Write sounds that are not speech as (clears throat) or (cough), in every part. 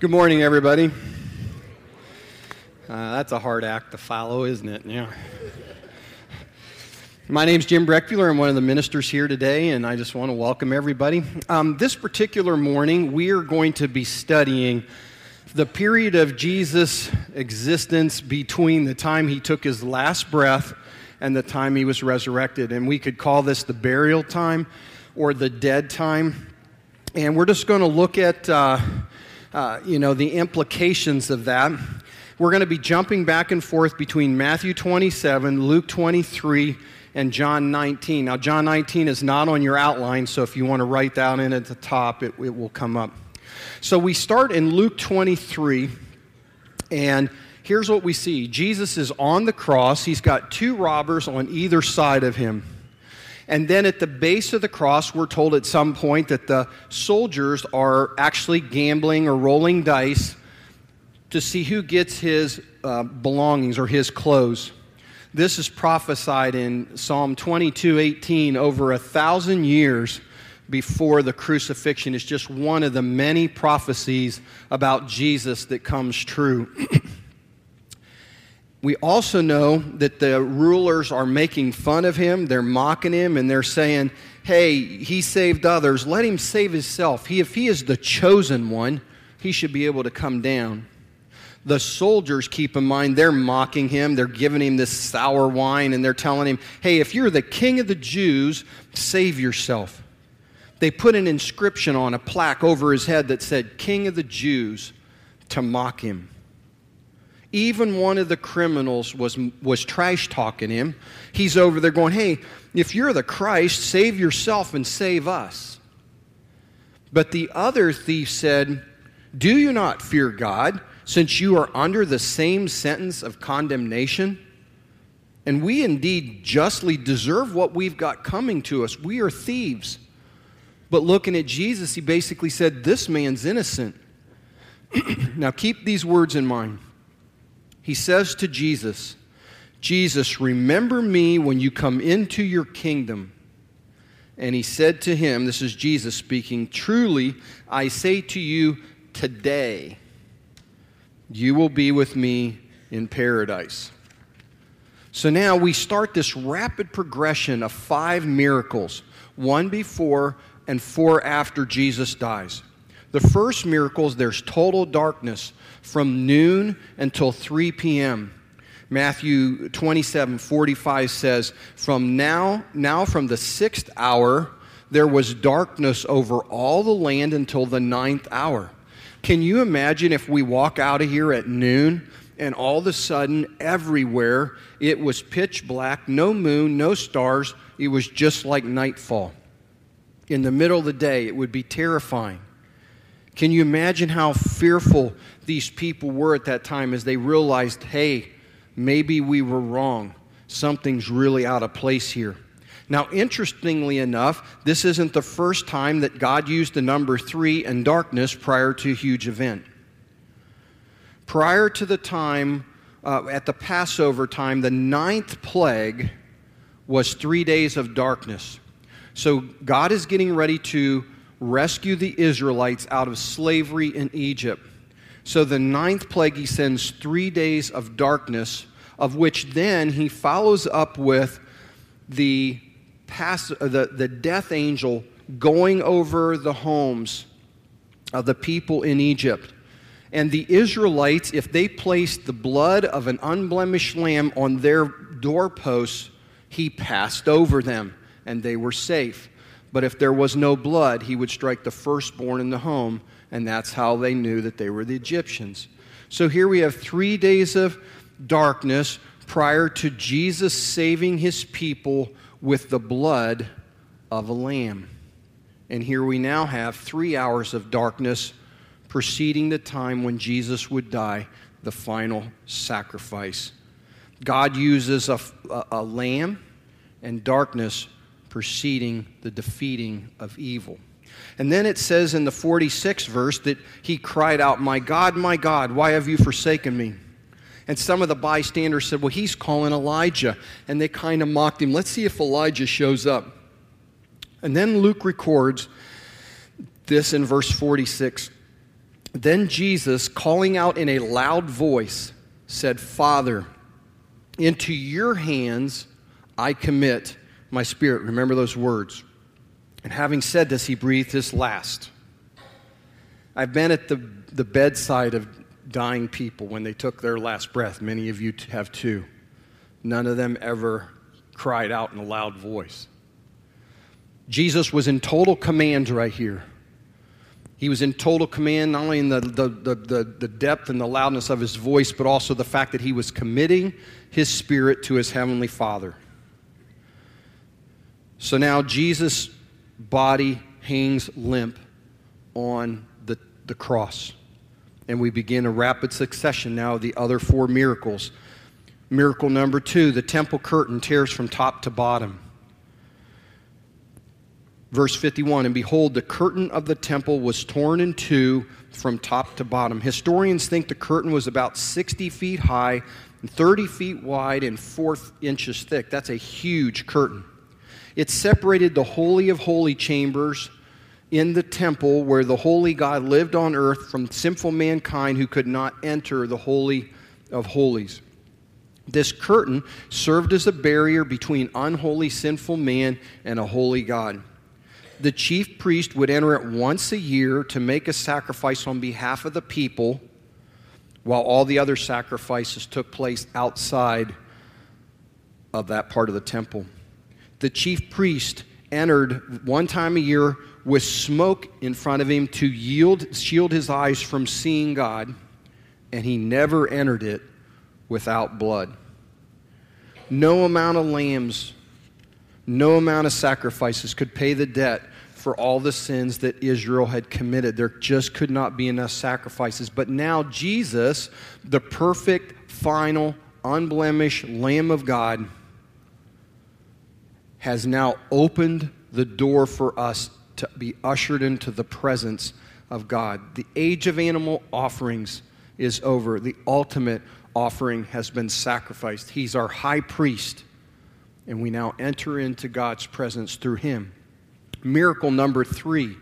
Good morning, everybody. Uh, that's a hard act to follow, isn't it? Yeah. My name's Jim Breckbuehler. I'm one of the ministers here today, and I just want to welcome everybody. Um, this particular morning, we are going to be studying the period of Jesus' existence between the time he took his last breath and the time he was resurrected. And we could call this the burial time or the dead time. And we're just going to look at, uh, uh, you know, the implications of that. We're going to be jumping back and forth between Matthew 27, Luke 23, and John 19. Now, John 19 is not on your outline, so if you want to write that in at the top, it, it will come up. So we start in Luke 23, and here's what we see Jesus is on the cross, he's got two robbers on either side of him. And then at the base of the cross, we're told at some point that the soldiers are actually gambling or rolling dice to see who gets his uh, belongings or his clothes. This is prophesied in Psalm 22 18 over a thousand years before the crucifixion. It's just one of the many prophecies about Jesus that comes true. (clears throat) we also know that the rulers are making fun of him, they're mocking him, and they're saying, Hey, he saved others. Let him save himself. He, if he is the chosen one, he should be able to come down. The soldiers, keep in mind, they're mocking him. They're giving him this sour wine and they're telling him, hey, if you're the king of the Jews, save yourself. They put an inscription on a plaque over his head that said, King of the Jews, to mock him. Even one of the criminals was, was trash talking him. He's over there going, Hey, if you're the Christ, save yourself and save us. But the other thief said, Do you not fear God? since you are under the same sentence of condemnation? And we indeed justly deserve what we've got coming to us. We are thieves. But looking at Jesus, he basically said, This man's innocent. (clears throat) now keep these words in mind. He says to Jesus, Jesus, remember me when you come into your kingdom. And he said to him, This is Jesus speaking, Truly, I say to you today, you will be with me in paradise. So now we start this rapid progression of five miracles one before and four after Jesus dies. The first miracles, there's total darkness from noon until 3 p.m. Matthew 27 45 says, From now, now from the sixth hour, there was darkness over all the land until the ninth hour. Can you imagine if we walk out of here at noon and all of a sudden, everywhere, it was pitch black, no moon, no stars. It was just like nightfall. In the middle of the day, it would be terrifying. Can you imagine how fearful these people were at that time as they realized, hey, maybe we were wrong? Something's really out of place here. Now, interestingly enough, this isn't the first time that God used the number three and darkness prior to a huge event. Prior to the time, uh, at the Passover time, the ninth plague was three days of darkness. So God is getting ready to rescue the Israelites out of slavery in Egypt. So the ninth plague, he sends three days of darkness, of which then he follows up with the pass, the, the death angel going over the homes of the people in Egypt. And the Israelites, if they placed the blood of an unblemished lamb on their doorposts, he passed over them and they were safe. But if there was no blood, he would strike the firstborn in the home, and that's how they knew that they were the Egyptians. So here we have three days of darkness prior to Jesus saving his people with the blood of a lamb. And here we now have three hours of darkness preceding the time when Jesus would die, the final sacrifice. God uses a, a, a lamb and darkness preceding the defeating of evil. And then it says in the 46th verse that he cried out, My God, my God, why have you forsaken me? And some of the bystanders said, Well, he's calling Elijah. And they kind of mocked him. Let's see if Elijah shows up. And then Luke records this in verse 46. Then Jesus, calling out in a loud voice, said, Father, into your hands I commit my spirit. Remember those words. And having said this, he breathed his last. I've been at the, the bedside of dying people when they took their last breath. Many of you have too. None of them ever cried out in a loud voice. Jesus was in total command right here. He was in total command, not only in the, the, the, the, depth and the loudness of his voice, but also the fact that he was committing his spirit to his heavenly Father. So now Jesus' body hangs limp on the, the cross. And we begin a rapid succession now of the other four miracles. Miracle number two the temple curtain tears from top to bottom. Verse 51 And behold, the curtain of the temple was torn in two from top to bottom. Historians think the curtain was about 60 feet high, 30 feet wide, and 4 inches thick. That's a huge curtain. It separated the Holy of Holy chambers in the temple where the Holy God lived on earth from sinful mankind who could not enter the Holy of Holies. This curtain served as a barrier between unholy, sinful man and a holy God the chief priest would enter it once a year to make a sacrifice on behalf of the people, while all the other sacrifices took place outside of that part of the temple. The chief priest entered one time a year with smoke in front of him to yield, shield his eyes from seeing God, and he never entered it without blood. No amount of lambs, no amount of sacrifices could pay the debt for all the sins that Israel had committed. There just could not be enough sacrifices. But now, Jesus, the perfect, final, unblemished Lamb of God, has now opened the door for us to be ushered into the presence of God. The age of animal offerings is over, the ultimate offering has been sacrificed. He's our high priest, and we now enter into God's presence through him. Miracle number three.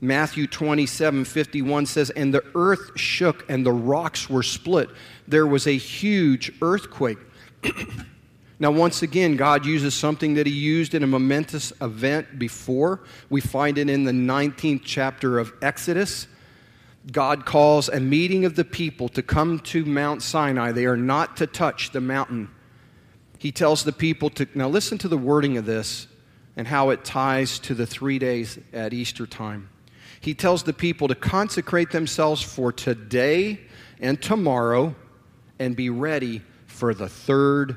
Matthew 27 51 says, And the earth shook and the rocks were split. There was a huge earthquake. (clears throat) now, once again, God uses something that He used in a momentous event before. We find it in the 19th chapter of Exodus. God calls a meeting of the people to come to Mount Sinai. They are not to touch the mountain. He tells the people to, now listen to the wording of this and how it ties to the three days at Easter time. He tells the people to consecrate themselves for today and tomorrow and be ready for the third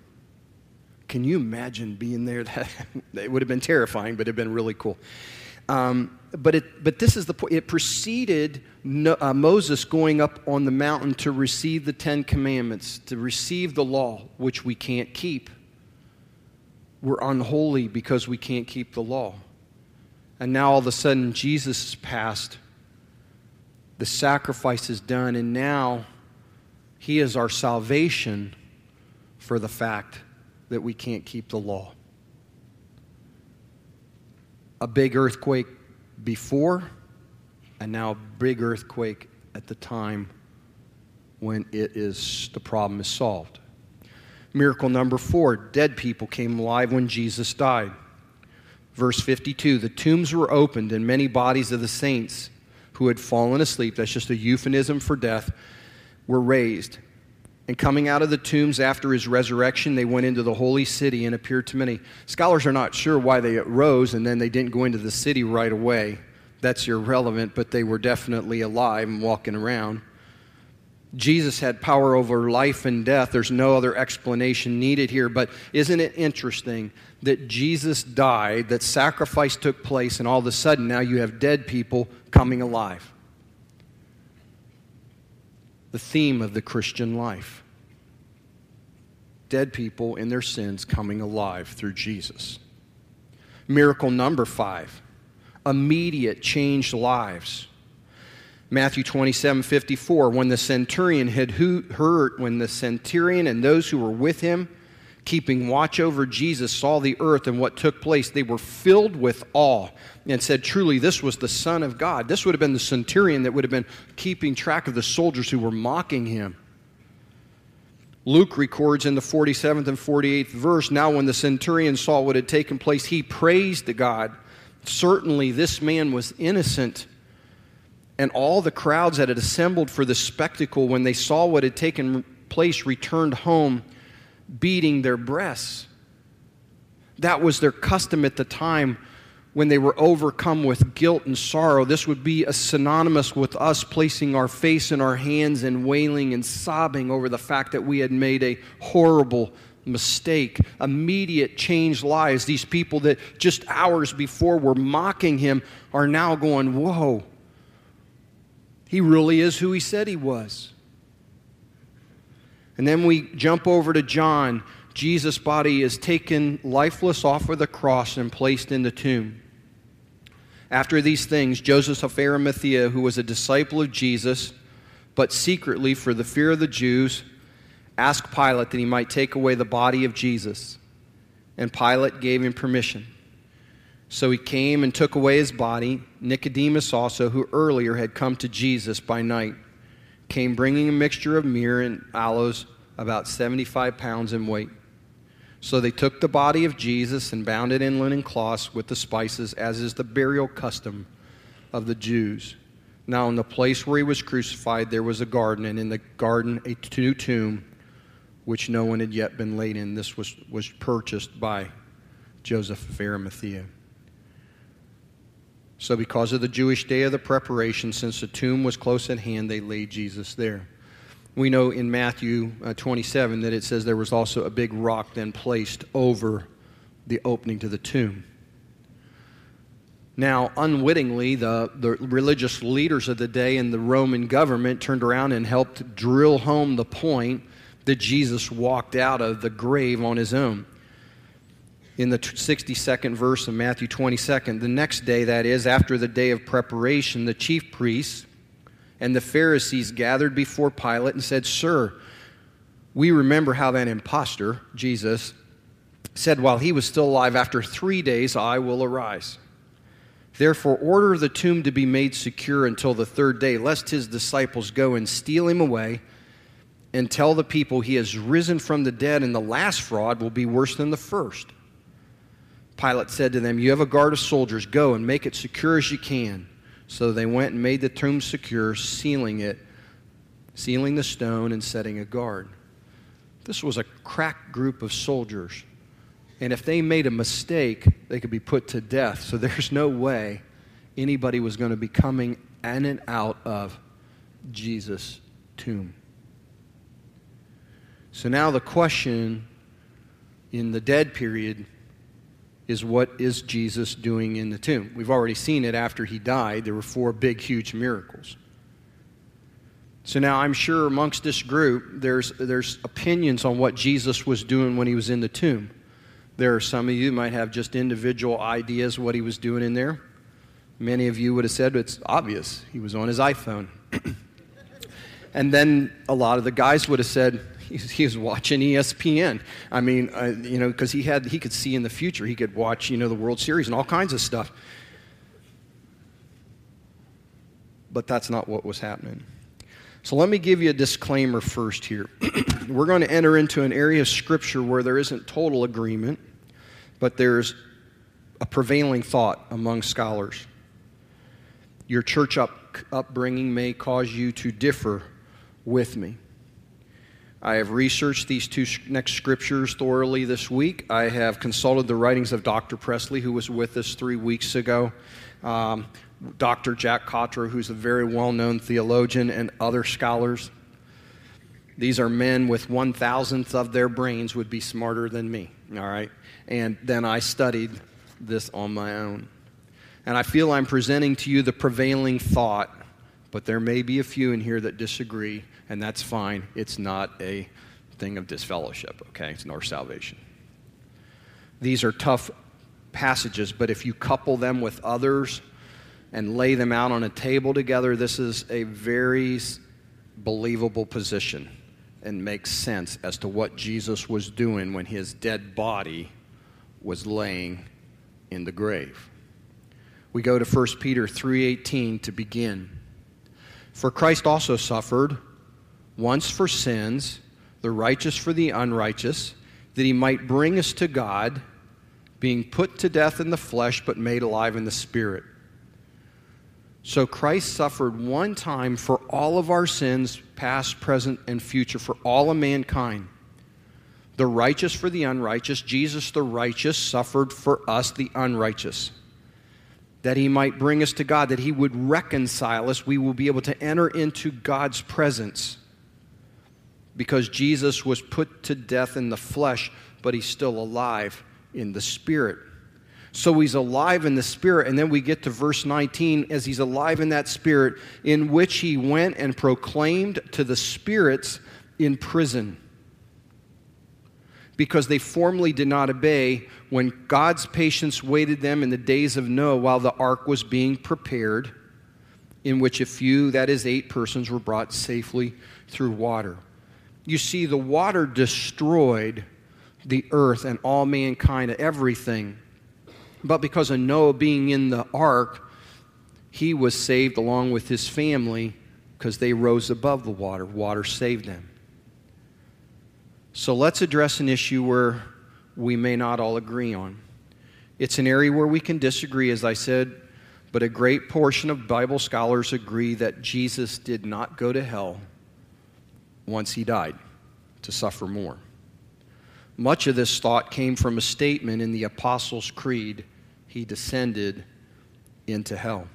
Can you imagine being there? (laughs) That, it would have been terrifying, but it would have been really cool. Um, but, it, but this is the point. It preceded no, uh, Moses going up on the mountain to receive the Ten Commandments, to receive the law, which we can't keep. We're unholy because we can't keep the law. And now all of a sudden, Jesus is passed. The sacrifice is done, and now He is our salvation for the fact that we can't keep the law. A big earthquake before, and now a big earthquake at the time when it is the problem is solved. Miracle number four dead people came alive when Jesus died. Verse 52 The tombs were opened, and many bodies of the saints who had fallen asleep, that's just a euphemism for death, were raised. And coming out of the tombs after his resurrection, they went into the holy city and appeared to many. Scholars are not sure why they rose and then they didn't go into the city right away. That's irrelevant, but they were definitely alive and walking around. Jesus had power over life and death. There's no other explanation needed here. But isn't it interesting that Jesus died, that sacrifice took place, and all of a sudden now you have dead people coming alive? the theme of the Christian life. Dead people in their sins coming alive through Jesus. Miracle number five immediate changed lives. Matthew 27 54, when the centurion had heard, when the centurion and those who were with him, keeping watch over Jesus, saw the earth and what took place, they were filled with awe and said, Truly, this was the Son of God. This would have been the centurion that would have been keeping track of the soldiers who were mocking him. Luke records in the 47th and 48th verse Now, when the centurion saw what had taken place, he praised the God. Certainly, this man was innocent. And all the crowds that had assembled for the spectacle, when they saw what had taken place, returned home beating their breasts. That was their custom at the time when they were overcome with guilt and sorrow. This would be a synonymous with us placing our face in our hands and wailing and sobbing over the fact that we had made a horrible mistake. Immediate changed lives. These people that just hours before were mocking him are now going, Whoa, he really is who he said he was. And then we jump over to John. Jesus' body is taken lifeless off of the cross and placed in the tomb. After these things, Joseph of Arimathea, who was a disciple of Jesus, but secretly for the fear of the Jews, asked Pilate that he might take away the body of Jesus. And Pilate gave him permission. So he came and took away his body. Nicodemus also, who earlier had come to Jesus by night, came bringing a mixture of myrrh and aloes, about 75 pounds in weight. So they took the body of Jesus and bound it in linen cloths with the spices, as is the burial custom of the Jews. Now, in the place where he was crucified, there was a garden, and in the garden, a new tomb, which no one had yet been laid in. This was, was purchased by Joseph of Arimathea. So, because of the Jewish day of the preparation, since the tomb was close at hand, they laid Jesus there we know in Matthew uh, 27 that it says there was also a big rock then placed over the opening to the tomb. Now, unwittingly, the, the religious leaders of the day and the Roman government turned around and helped drill home the point that Jesus walked out of the grave on his own. In the 62nd verse of Matthew 22nd, the next day, that is, after the day of preparation, the chief priests and the Pharisees gathered before Pilate and said, Sir, we remember how that impostor, Jesus, said while he was still alive, After three days I will arise. Therefore, order the tomb to be made secure until the third day, lest his disciples go and steal him away and tell the people he has risen from the dead, and the last fraud will be worse than the first. Pilate said to them, You have a guard of soldiers. Go and make it secure as you can. So they went and made the tomb secure, sealing it, sealing the stone, and setting a guard. This was a crack group of soldiers. And if they made a mistake, they could be put to death. So (laughs) there's no way anybody was going to be coming in and out of Jesus' tomb. So now the question in the dead period is what is Jesus doing in the tomb? We've already seen it after he died. There were four big, huge miracles. So now I'm sure amongst this group, there's, there's opinions on what Jesus was doing when he was in the tomb. There are some of you might have just individual ideas what he was doing in there. Many of you would have said it's obvious. He was on his iPhone. (clears throat) and then a lot of the guys would have said, he was watching ESPN. I mean, uh, you know, because he had he could see in the future. He could watch, you know, the World Series and all kinds of stuff. But that's not what was happening. So let me give you a disclaimer first here. (clears throat) We're going to enter into an area of Scripture where there isn't total agreement, but there's a prevailing thought among scholars. Your church up, upbringing may cause you to differ with me. I have researched these two next scriptures thoroughly this week. I have consulted the writings of Dr. Presley, who was with us three weeks ago, um, Dr. Jack Cottrell, who's a very well known theologian, and other scholars. These are men with one thousandth of their brains would be smarter than me, all right? And then I studied this on my own. And I feel I'm presenting to you the prevailing thought But there may be a few in here that disagree, and that's fine. It's not a thing of disfellowship, okay? It's nor salvation. These are tough passages, but if you couple them with others and lay them out on a table together, this is a very believable position and makes sense as to what Jesus was doing when his dead body was laying in the grave. We go to 1 Peter 3:18 to begin. For Christ also suffered once for sins, the righteous for the unrighteous, that he might bring us to God, being put to death in the flesh but made alive in the spirit. So Christ suffered one time for all of our sins, past, present, and future, for all of mankind. The righteous for the unrighteous. Jesus, the righteous, suffered for us, the unrighteous. That he might bring us to God, that he would reconcile us. We will be able to enter into God's presence. Because Jesus was put to death in the flesh, but he's still alive in the spirit. So he's alive in the Spirit. And then we get to verse 19 as he's alive in that Spirit, in which he went and proclaimed to the spirits in prison. Because they formerly did not obey when God's patience waited them in the days of Noah while the ark was being prepared, in which a few, that is, eight persons, were brought safely through water. You see, the water destroyed the earth and all mankind, everything but because of Noah being in the ark, he was saved along with his family because they rose above the water. Water saved them. So let's address an issue where we may not all agree on. It's an area where we can disagree, as I said, but a great portion of Bible scholars agree that Jesus did not go to hell once he died to suffer more. Much of this thought came from a statement in the Apostles' Creed he descended into hell.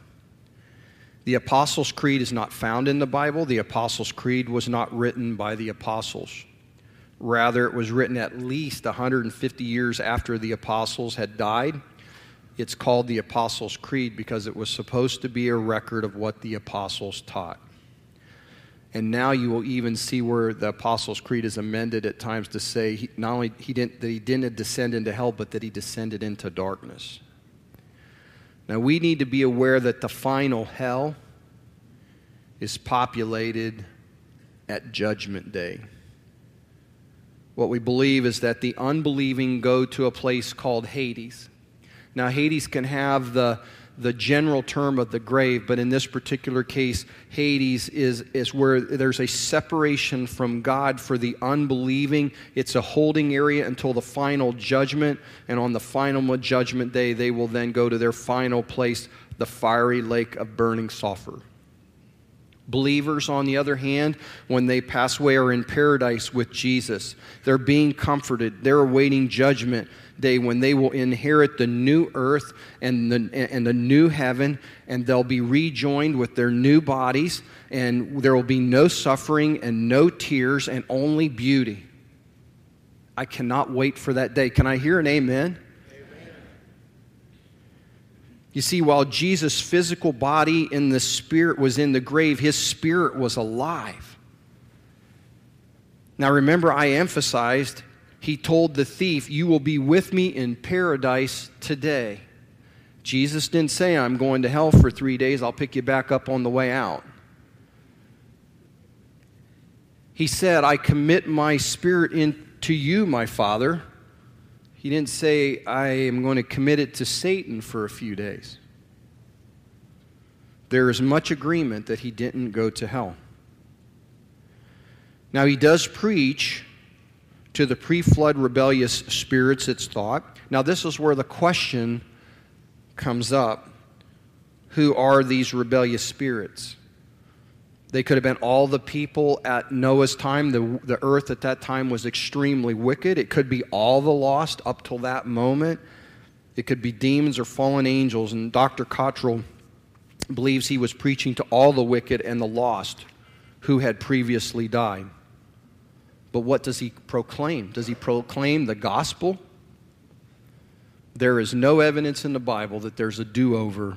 The Apostles' Creed is not found in the Bible. The Apostles' Creed was not written by the apostles. Rather, it was written at least 150 years after the apostles had died. It's called the Apostles' Creed because it was supposed to be a record of what the apostles taught. And now you will even see where the Apostles' Creed is amended at times to say he, not only he didn't, that he didn't descend into hell, but that he descended into darkness. Now, we need to be aware that the final hell is populated at Judgment Day. What we believe is that the unbelieving go to a place called Hades. Now, Hades can have the the general term of the grave, but in this particular case, Hades is, is where there's a separation from God for the unbelieving. It's a holding area until the final judgment, and on the final judgment day, they will then go to their final place, the fiery lake of burning sulfur. Believers, on the other hand, when they pass away, are in paradise with Jesus. They're being comforted, they're awaiting judgment day when they will inherit the new earth and the, and the new heaven, and they'll be rejoined with their new bodies, and there will be no suffering and no tears and only beauty. I cannot wait for that day. Can I hear an amen? You see, while Jesus' physical body in the spirit was in the grave, his spirit was alive. Now, remember, I emphasized he told the thief, You will be with me in paradise today. Jesus didn't say, I'm going to hell for three days, I'll pick you back up on the way out. He said, I commit my spirit into you, my Father. He didn't say, I am going to commit it to Satan for a few days. There is much agreement that he didn't go to hell. Now, he does preach to the pre flood rebellious spirits, it's thought. Now, this is where the question comes up who are these rebellious spirits? They could have been all the people at Noah's time. The, the earth at that time was extremely wicked. It could be all the lost up till that moment. It could be demons or fallen angels. And Dr. Cottrell believes he was preaching to all the wicked and the lost who had previously died. But what does he proclaim? Does he proclaim the gospel? There is no evidence in the Bible that there's a do over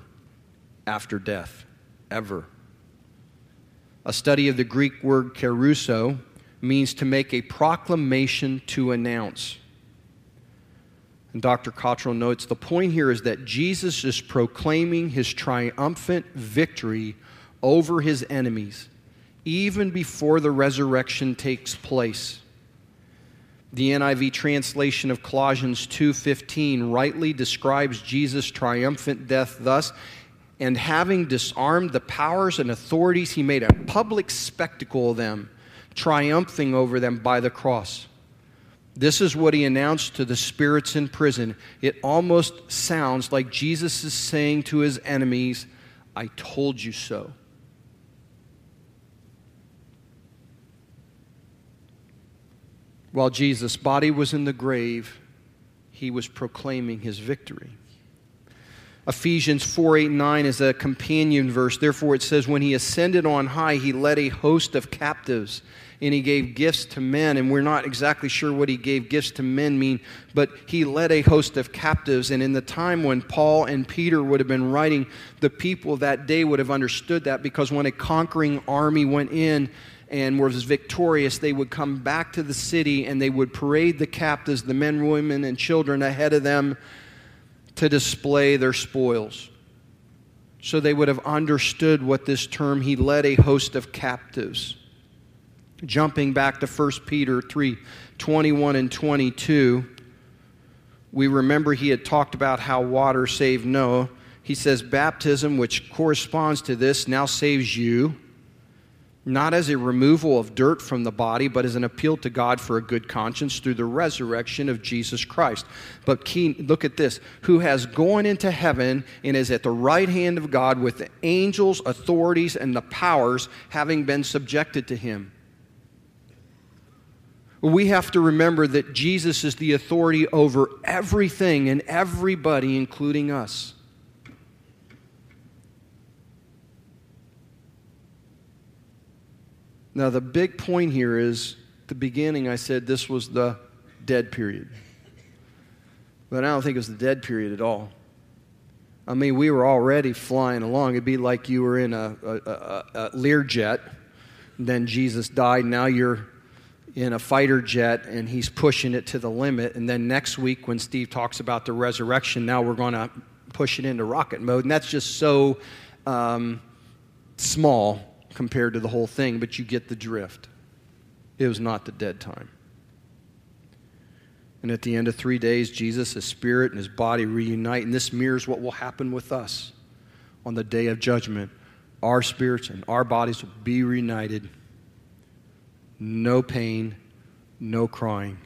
after death, ever. A study of the Greek word kerusso means to make a proclamation to announce. And Dr. Cottrell notes the point here is that Jesus is proclaiming his triumphant victory over his enemies even before the resurrection takes place. The NIV translation of Colossians 2:15 rightly describes Jesus' triumphant death thus, and having disarmed the powers and authorities, he made a public spectacle of them, triumphing over them by the cross. This is what he announced to the spirits in prison. It almost sounds like Jesus is saying to his enemies, I told you so. While Jesus' body was in the grave, he was proclaiming his victory. Ephesians 4 8 9 is a companion verse. Therefore, it says, When he ascended on high, he led a host of captives and he gave gifts to men. And we're not exactly sure what he gave gifts to men mean, but he led a host of captives. And in the time when Paul and Peter would have been writing, the people that day would have understood that because when a conquering army went in, and was victorious, they would come back to the city and they would parade the captives, the men, women, and children ahead of them to display their spoils. So they would have understood what this term, he led a host of captives. Jumping back to 1 Peter 3 21 and 22, we remember he had talked about how water saved Noah. He says, Baptism, which corresponds to this, now saves you not as a removal of dirt from the body, but as an appeal to God for a good conscience through the resurrection of Jesus Christ. But key, look at this who has gone into heaven and is at the right hand of God with the angels, authorities, and the powers having been subjected to him. We have to remember that Jesus is the authority over everything and everybody, including us. Now, the big point here is the beginning, I said this was the dead period. But I don't think it was the dead period at all. I mean, we were already flying along. It'd be like you were in a, a, a, a Learjet, then Jesus died. Now you're in a fighter jet and he's pushing it to the limit. And then next week, when Steve talks about the resurrection, now we're going to push it into rocket mode. And that's just so um, small compared to the whole thing, but you get the drift. It was not the dead time. And at the end of three days, Jesus, his spirit and his body reunite, and this mirrors what will happen with us on the day of judgment. Our spirits and our bodies will be reunited. No pain, no crying,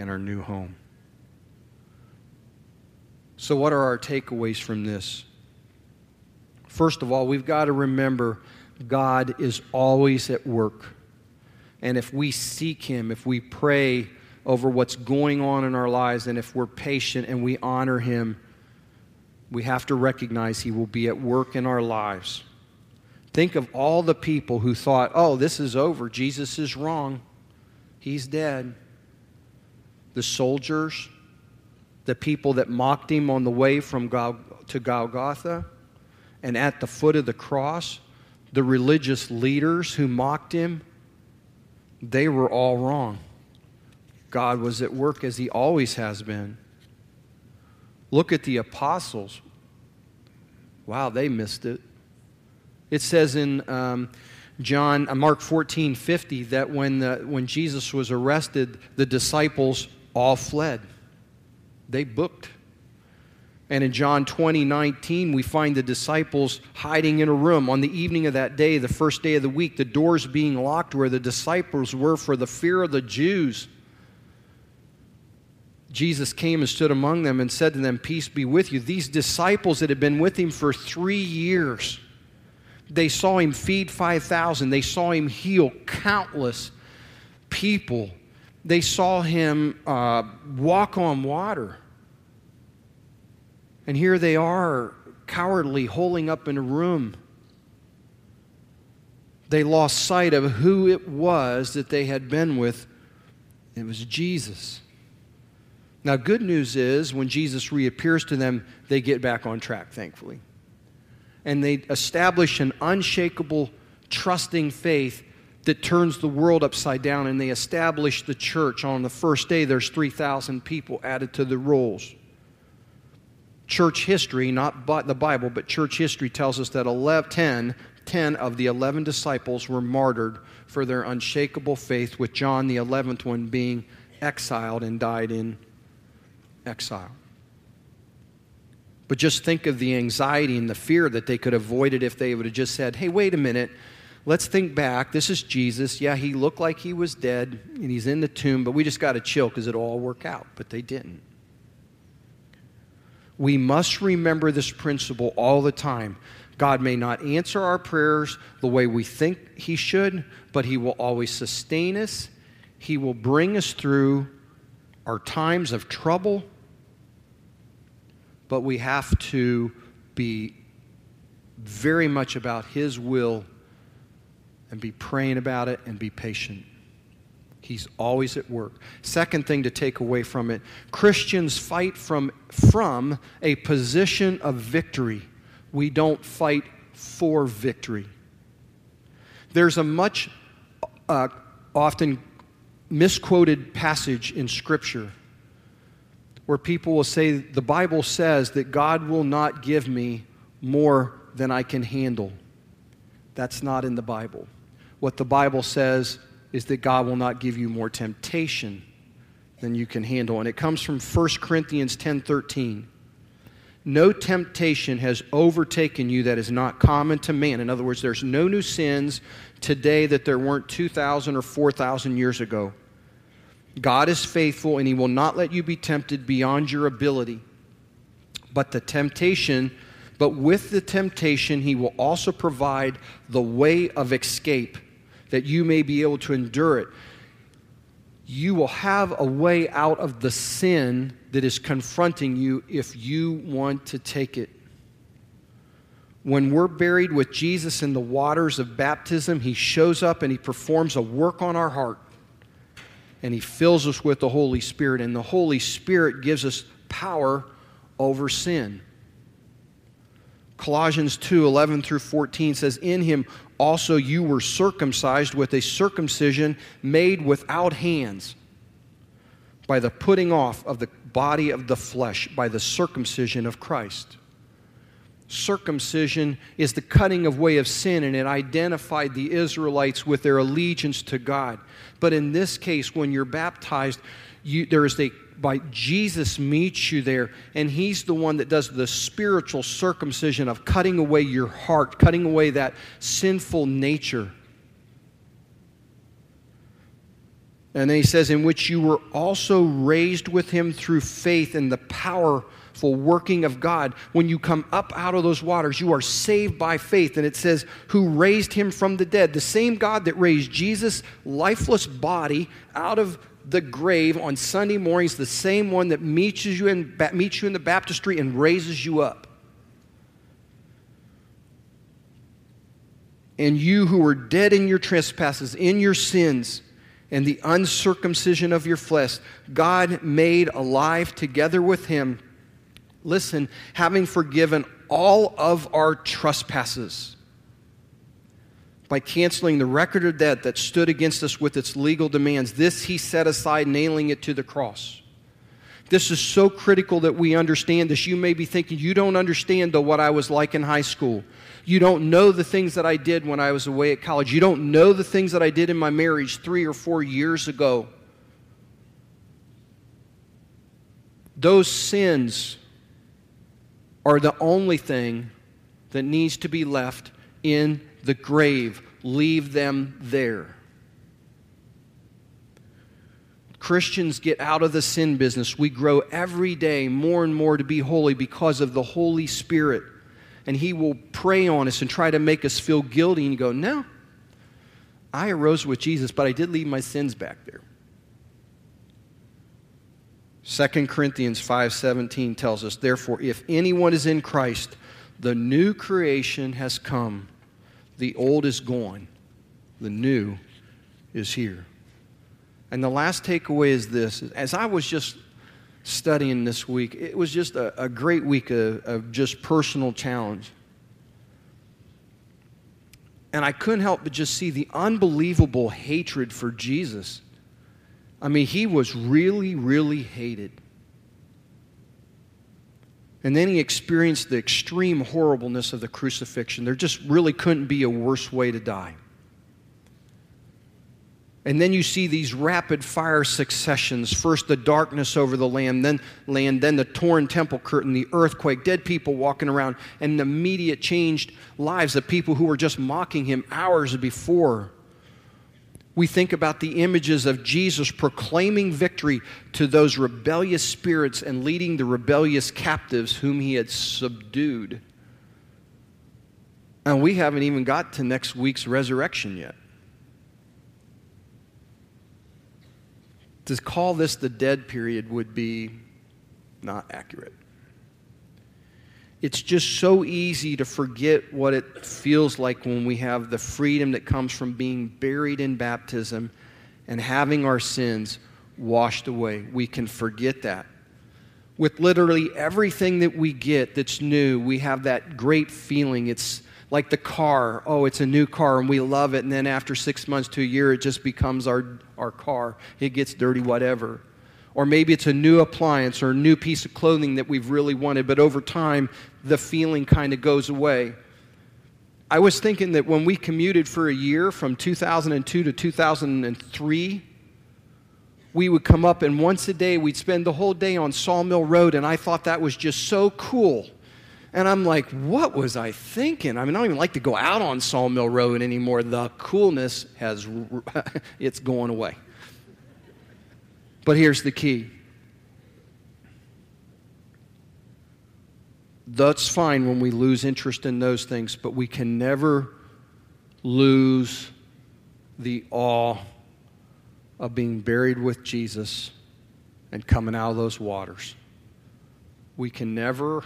and our new home. So, what are our takeaways from this? First of all, we've got to remember God is always at work. And if we seek Him, if we pray over what's going on in our lives, and if we're patient and we honor Him, we have to recognize He will be at work in our lives. Think of all the people who thought, oh, this is over. Jesus is wrong. He's dead. The soldiers, the people that mocked him on the way from Gal- to Golgotha and at the foot of the cross, the religious leaders who mocked him, they were all wrong. God was at work as he always has been. Look at the apostles. Wow, they missed it. It says in um, John, uh, Mark 14 50 that when, the, when Jesus was arrested, the disciples all fled. They booked. And in John 20, 19, we find the disciples hiding in a room on the evening of that day, the first day of the week, the doors being locked where the disciples were for the fear of the Jews. Jesus came and stood among them and said to them, Peace be with you. These disciples that had been with him for three years, they saw him feed 5,000, they saw him heal countless people, they saw him uh, walk on water. And here they are, cowardly, holding up in a room. They lost sight of who it was that they had been with. It was Jesus. Now, good news is when Jesus reappears to them, they get back on track, thankfully. And they establish an unshakable trusting faith that turns the world upside down and they establish the church. On the first day, there's 3,000 people added to the rolls. Church history, not the Bible, but church history tells us that 11, 10, 10 of the 11 disciples were martyred for their unshakable faith, with John, the 11th one, being exiled and died in exile. But just think of the anxiety and the fear that they could have avoided if they would have just said, hey, wait a minute, let's think back. This is Jesus. Yeah, he looked like he was dead and he's in the tomb, but we just got to chill because it'll all work out. But they didn't. We must remember this principle all the time. God may not answer our prayers the way we think He should, but He will always sustain us. He will bring us through our times of trouble but we have to be very much about His will and be praying about it and be patient. He's always at work. Second thing to take away from it Christians fight from, from a position of victory. We don't fight for victory. There's a much uh, often misquoted passage in Scripture where people will say, The Bible says that God will not give me more than I can handle. That's not in the Bible. What the Bible says is that God will not give you more temptation than you can handle. And it comes from 1 Corinthians 10:13. No temptation has overtaken you that is not common to man. In other words, there's no new sins today that there weren't 2,000 or 4,000 years ago. God is faithful and he will not let you be tempted beyond your ability. But the temptation, but with the temptation, he will also provide the way of escape that you may be able to endure it. You will have a way out of the sin that is confronting you if you want to take it. When we're buried with Jesus in the waters of baptism, he shows up and he performs a work on our heart and He fills us with the Holy Spirit, and the Holy Spirit gives us power over sin. Colossians 2 11 through 14 says, In him also you were circumcised with a circumcision made without hands, by the putting off of the body of the flesh, by the circumcision of Christ circumcision is the cutting away of sin, and it identified the Israelites with their allegiance to God. But in this case, when you're baptized, you, there is a by Jesus meets you there, and He's the one that does the spiritual circumcision of cutting away your heart, cutting away that sinful nature. And then He says, In which you were also raised with Him through faith in the power powerful working of God. When you come up out of those waters, you are saved by faith. And it says, who raised him from the dead. The same God that raised Jesus' lifeless body out of the grave on Sunday mornings, the same one that meets you in, meets you in the baptistry and raises you up. And you who were dead in your trespasses, in your sins, and the uncircumcision of your flesh, God made alive together with him listen, having forgiven all of our trespasses by canceling the record of debt that stood against us with its legal demands. This he set aside, nailing it to the cross. This is so critical that we understand this. You may be thinking, you don't understand though what I was like in high school. You don't know the things that I did when I was away at college. You don't know the things that I did in my marriage three or four years ago. Those sins are the only thing that needs to be left in the grave. Leave them there. Christians get out of the sin business. We grow every day more and more to be holy because of the Holy Spirit. And He will prey on us and try to make us feel guilty. And go, No, I arose with Jesus, but I did leave my sins back there. 2 Corinthians 5:17 tells us, "Therefore if anyone is in Christ, the new creation has come. The old is gone. The new is here." And the last takeaway is this, as I was just studying this week, it was just a, a great week of, of just personal challenge. And I couldn't help but just see the unbelievable hatred for Jesus. I mean, he was really, really hated. And then he experienced the extreme horribleness of the crucifixion. There just really couldn't be a worse way to die. And then you see these rapid fire successions. First the darkness over the land, then land, then the torn temple curtain, the earthquake, dead people walking around, and the immediate changed lives of people who were just mocking him hours before. We think about the images of Jesus proclaiming victory to those rebellious spirits and leading the rebellious captives whom he had subdued. And we haven't even got to next week's resurrection yet. To call this the dead period would be not accurate. It's just so easy to forget what it feels like when we have the freedom that comes from being buried in baptism and having our sins washed away. We can forget that. With literally everything that we get that's new, we have that great feeling. It's like the car. Oh, it's a new car and we love it. And then after six months to a year, it just becomes our, our car. It gets dirty, whatever. Or maybe it's a new appliance or a new piece of clothing that we've really wanted, but over time, the feeling kind of goes away. I was thinking that when we commuted for a year from 2002 to 2003, we would come up and once a day we'd spend the whole day on Sawmill Road, and I thought that was just so cool. And I'm like, what was I thinking? I mean, I don't even like to go out on Sawmill Road anymore. The coolness has, (laughs) it's going away. But here's the key that's fine when we lose interest in those things, but we can never lose the awe of being buried with Jesus and coming out of those waters. We can never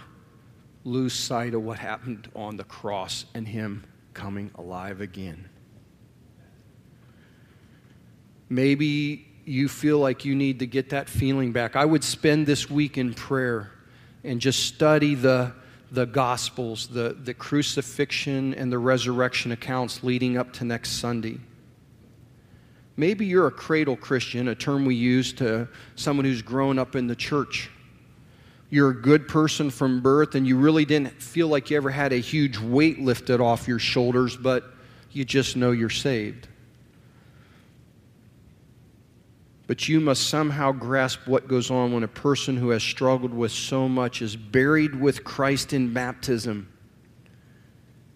lose sight of what happened on the cross and Him coming alive again. Maybe you feel like you need to get that feeling back, I would spend this week in prayer and just study the, the Gospels, the, the crucifixion and the resurrection accounts leading up to next Sunday. Maybe you're a cradle Christian, a term we use to someone who's grown up in the church. You're a good person from birth, and you really didn't feel like you ever had a huge weight lifted off your shoulders, but you just know you're saved. But you must somehow grasp what goes on when a person who has struggled with so much is buried with Christ in baptism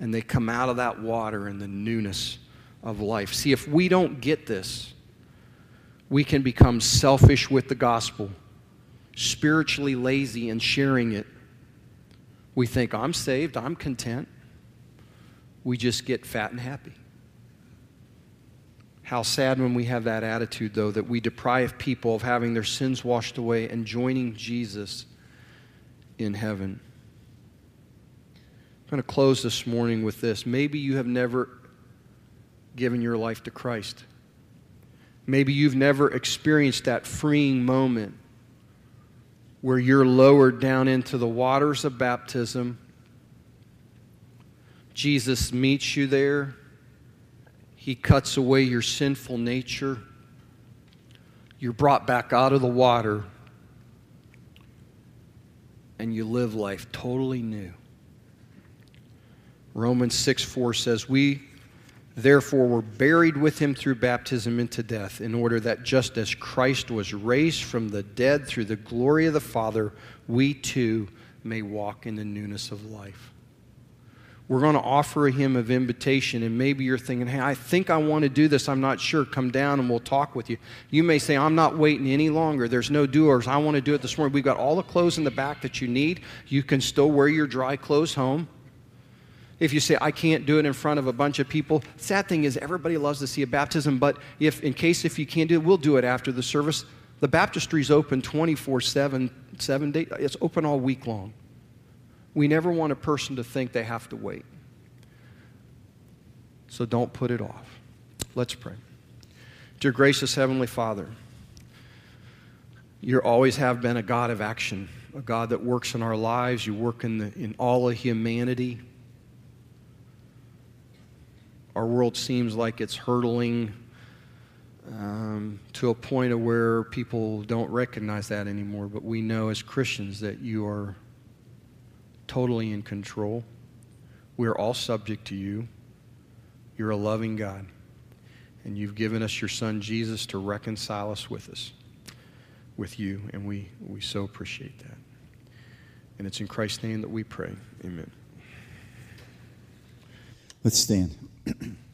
and they come out of that water in the newness of life. See, if we don't get this, we can become selfish with the gospel, spiritually lazy in sharing it. We think, I'm saved, I'm content. We just get fat and happy. How sad when we have that attitude, though, that we deprive people of having their sins washed away and joining Jesus in heaven. I'm going to close this morning with this. Maybe you have never given your life to Christ. Maybe you've never experienced that freeing moment where you're lowered down into the waters of baptism. Jesus meets you there. He cuts away your sinful nature. You're brought back out of the water. And you live life totally new. Romans 6 4 says, We therefore were buried with him through baptism into death, in order that just as Christ was raised from the dead through the glory of the Father, we too may walk in the newness of life we're going to offer a hymn of invitation. And maybe you're thinking, hey, I think I want to do this. I'm not sure. Come down and we'll talk with you. You may say, I'm not waiting any longer. There's no doers. I want to do it this morning. We've got all the clothes in the back that you need. You can still wear your dry clothes home. If you say, I can't do it in front of a bunch of people, sad thing is everybody loves to see a baptism, but if in case if you can't do it, we'll do it after the service. The baptistry is open 24 7, seven days. It's open all week long. We never want a person to think they have to wait. So don't put it off. Let's pray. Dear gracious Heavenly Father, you always have been a God of action, a God that works in our lives. You work in, the, in all of humanity. our world seems like it's hurtling um, to a point of where people don't recognize that anymore. But we know as Christians that you are totally in control. We're all subject to you. You're a loving God. And you've given us your son Jesus to reconcile us with us, with you. And we, we so appreciate that. And it's in Christ's name that we pray. Amen. Let's stand. (clears throat)